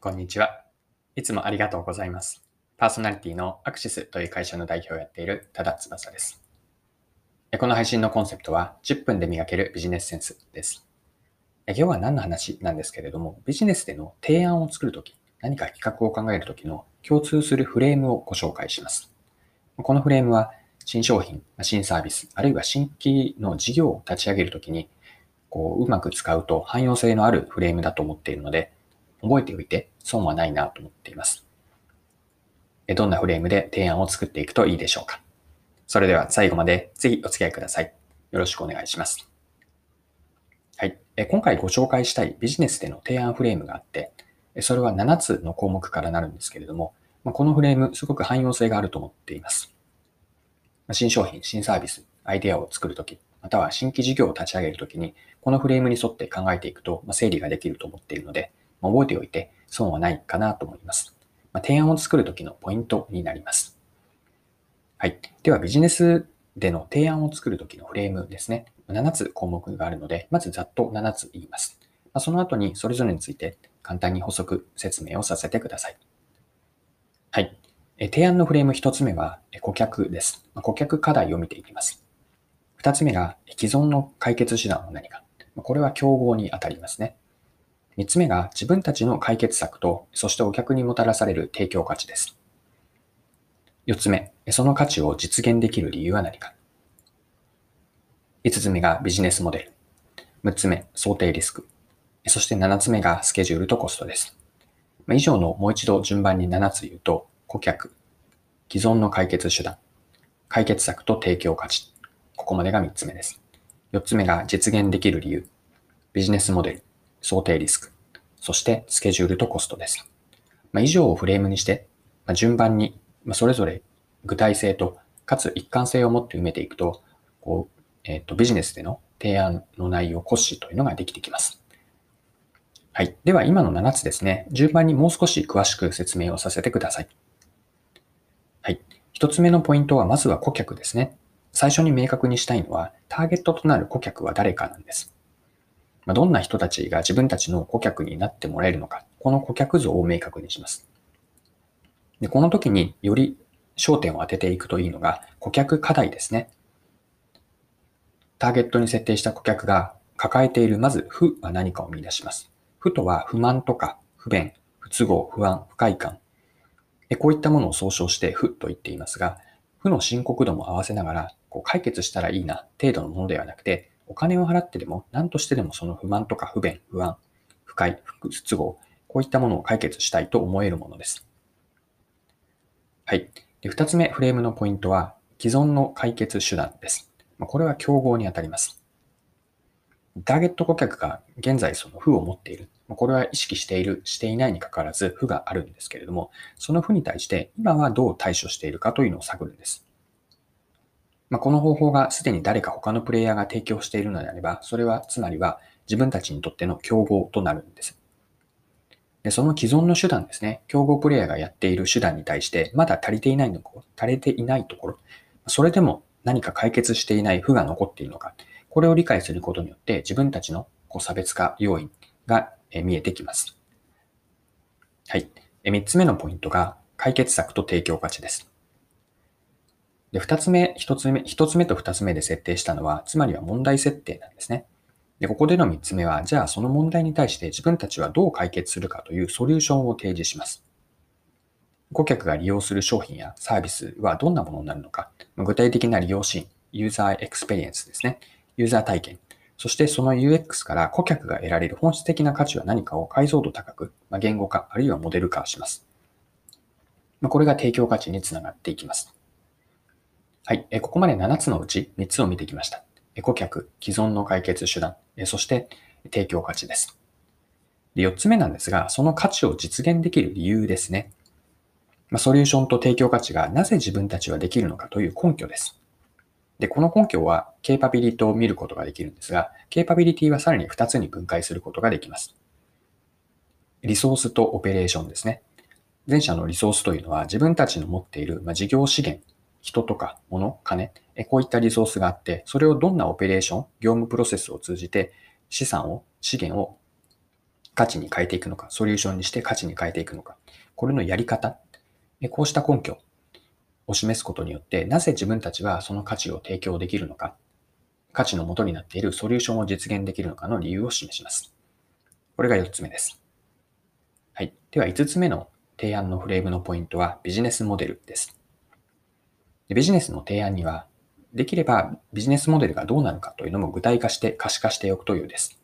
こんにちは。いつもありがとうございます。パーソナリティのアクシスという会社の代表をやっている多田翼です。この配信のコンセプトは10分で磨けるビジネスセンスです。今日は何の話なんですけれども、ビジネスでの提案を作るとき、何か企画を考えるときの共通するフレームをご紹介します。このフレームは新商品、新サービス、あるいは新規の事業を立ち上げるときにこううまく使うと汎用性のあるフレームだと思っているので、覚えておいて損はないなと思っています。どんなフレームで提案を作っていくといいでしょうか。それでは最後までぜひお付き合いください。よろしくお願いします。はい。今回ご紹介したいビジネスでの提案フレームがあって、それは7つの項目からなるんですけれども、このフレームすごく汎用性があると思っています。新商品、新サービス、アイデアを作るとき、または新規事業を立ち上げるときに、このフレームに沿って考えていくと、整理ができると思っているので、覚えておいて損はないかなと思います。まあ、提案を作るときのポイントになります。はい。ではビジネスでの提案を作るときのフレームですね。7つ項目があるので、まずざっと7つ言います。まあ、その後にそれぞれについて簡単に補足説明をさせてください。はい。提案のフレーム1つ目は顧客です。顧客課題を見ていきます。2つ目が既存の解決手段は何か。これは競合にあたりますね。三つ目が自分たちの解決策と、そしてお客にもたらされる提供価値です。四つ目、その価値を実現できる理由は何か。五つ目がビジネスモデル。六つ目、想定リスク。そして七つ目がスケジュールとコストです。以上のもう一度順番に7つ言うと、顧客、既存の解決手段、解決策と提供価値。ここまでが3つ目です。4つ目が実現できる理由、ビジネスモデル、想定リスク、そしてスケジュールとコストです。まあ、以上をフレームにして、まあ、順番に、まあ、それぞれ具体性と、かつ一貫性を持って埋めていくと、こう、え、ー、と、ビジネスでの提案の内容、骨子というのができてきます。はい。では、今の7つですね、順番にもう少し詳しく説明をさせてください。はい。一つ目のポイントは、まずは顧客ですね。最初に明確にしたいのは、ターゲットとなる顧客は誰かなんです。まどんな人たちが自分たちの顧客になってもらえるのか、この顧客像を明確にします。でこの時により焦点を当てていくといいのが顧客課題ですね。ターゲットに設定した顧客が抱えているまず負は何かを見出します。負とは不満とか不便、不都合、不安、不快感。こういったものを総称して負と言っていますが、負の深刻度も合わせながらこう解決したらいいな程度のものではなくて、お金を払ってでも何としてでもその不満とか不便、不安、不快、不都合、こういったものを解決したいと思えるものです。はい。で二つ目、フレームのポイントは、既存の解決手段です。これは競合にあたります。ターゲット顧客が現在その負を持っている。これは意識している、していないにかかわらず負があるんですけれども、その負に対して今はどう対処しているかというのを探るんです。まあ、この方法がすでに誰か他のプレイヤーが提供しているのであれば、それはつまりは自分たちにとっての競合となるんです。でその既存の手段ですね、競合プレイヤーがやっている手段に対して、まだ足りていないの足りていないところ、それでも何か解決していない負が残っているのか、これを理解することによって自分たちのこう差別化要因が見えてきます。はい。三つ目のポイントが解決策と提供価値です。で、二つ目、一つ目、一つ目と二つ目で設定したのは、つまりは問題設定なんですね。で、ここでの三つ目は、じゃあその問題に対して自分たちはどう解決するかというソリューションを提示します。顧客が利用する商品やサービスはどんなものになるのか、具体的な利用シーン、ユーザーエクスペリエンスですね。ユーザー体験。そしてその UX から顧客が得られる本質的な価値は何かを解像度高く、ま言語化、あるいはモデル化します。これが提供価値につながっていきます。はい。ここまで7つのうち3つを見てきました。顧客、既存の解決手段、そして提供価値です。で4つ目なんですが、その価値を実現できる理由ですね。まソリューションと提供価値がなぜ自分たちはできるのかという根拠です。で、この根拠は、ケーパビリティを見ることができるんですが、ケーパビリティはさらに2つに分解することができます。リソースとオペレーションですね。前者のリソースというのは自分たちの持っている事業資源人とか物、金、こういったリソースがあって、それをどんなオペレーション、業務プロセスを通じて資産を、資源を価値に変えていくのか、ソリューションにして価値に変えていくのか、これのやり方、こうした根拠を示すことによって、なぜ自分たちはその価値を提供できるのか、価値の元になっているソリューションを実現できるのかの理由を示します。これが4つ目です。はい。では5つ目の提案のフレームのポイントはビジネスモデルです。ビジネスの提案には、できればビジネスモデルがどうなるかというのも具体化して可視化しておくというです。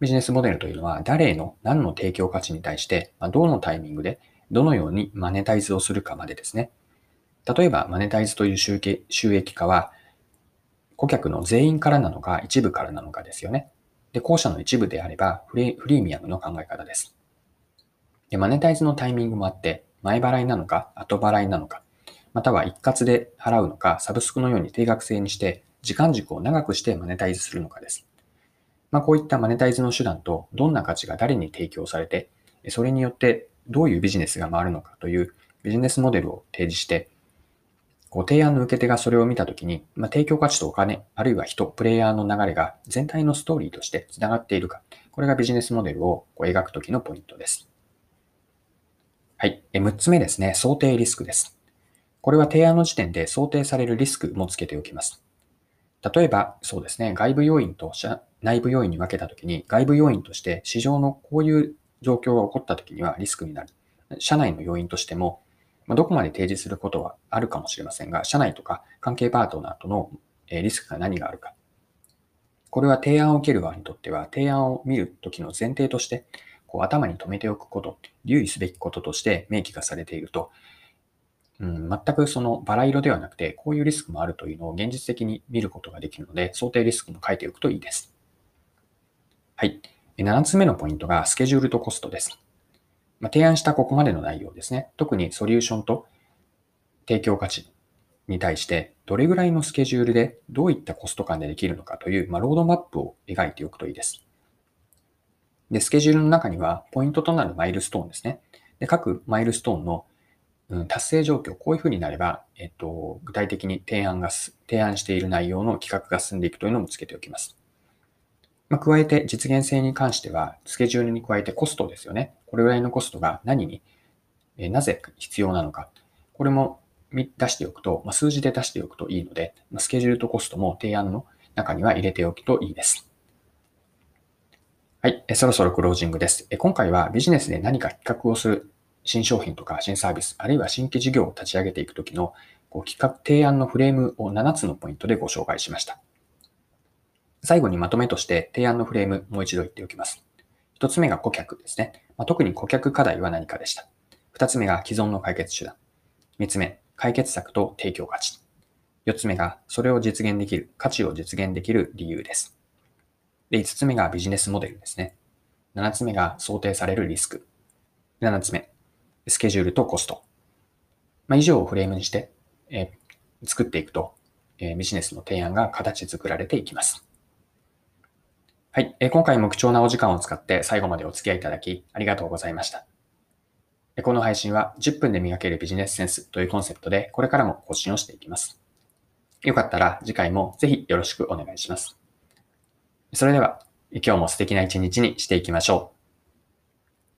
ビジネスモデルというのは誰への何の提供価値に対して、どのタイミングでどのようにマネタイズをするかまでですね。例えばマネタイズという収益化は顧客の全員からなのか一部からなのかですよね。で、後者の一部であればフリーミアムの考え方です。で、マネタイズのタイミングもあって、前払いなのか後払いなのか、または一括で払うのか、サブスクのように定額制にして、時間軸を長くしてマネタイズするのかです。まあ、こういったマネタイズの手段と、どんな価値が誰に提供されて、それによってどういうビジネスが回るのかというビジネスモデルを提示して、こう提案の受け手がそれを見たときに、まあ、提供価値とお金、あるいは人、プレイヤーの流れが全体のストーリーとして繋がっているか、これがビジネスモデルをこう描くときのポイントです。はい。6つ目ですね。想定リスクです。これは提案の時点で想定されるリスクもつけておきます。例えば、そうですね。外部要因と内部要因に分けたときに、外部要因として市場のこういう状況が起こったときにはリスクになる。社内の要因としても、まどこまで提示することはあるかもしれませんが、社内とか関係パートナーとのリスクが何があるか。これは提案を受ける側にとっては、提案を見るときの前提として、こう頭に留めておくこと、留意すべきこととして明記がされていると、うん、全くそのバラ色ではなくて、こういうリスクもあるというのを現実的に見ることができるので、想定リスクも書いておくといいです。はい。7つ目のポイントがスケジュールとコストです。まあ、提案したここまでの内容ですね。特にソリューションと提供価値に対して、どれぐらいのスケジュールでどういったコスト感でできるのかという、まあ、ロードマップを描いておくといいです。で、スケジュールの中には、ポイントとなるマイルストーンですね。で、各マイルストーンの、うん、達成状況、こういうふうになれば、えっと、具体的に提案が、提案している内容の企画が進んでいくというのもつけておきます。まあ、加えて実現性に関しては、スケジュールに加えてコストですよね。これぐらいのコストが何に、えなぜ必要なのか。これも出しておくと、まあ、数字で出しておくといいので、まあ、スケジュールとコストも提案の中には入れておくといいです。はい、えそろそろクロージングです。え今回はビジネスで何か企画をする新商品とか新サービス、あるいは新規事業を立ち上げていくときのこう企画提案のフレームを7つのポイントでご紹介しました。最後にまとめとして提案のフレームもう一度言っておきます。一つ目が顧客ですね。まあ、特に顧客課題は何かでした。二つ目が既存の解決手段。三つ目、解決策と提供価値。四つ目がそれを実現できる、価値を実現できる理由です。で、五つ目がビジネスモデルですね。七つ目が想定されるリスク。七つ目、スケジュールとコスト。まあ、以上をフレームにして、えー、作っていくと、えー、ビジネスの提案が形作られていきます。はい。今回も貴重なお時間を使って最後までお付き合いいただきありがとうございました。この配信は10分で磨けるビジネスセンスというコンセプトでこれからも更新をしていきます。よかったら次回もぜひよろしくお願いします。それでは今日も素敵な一日にしていきましょう。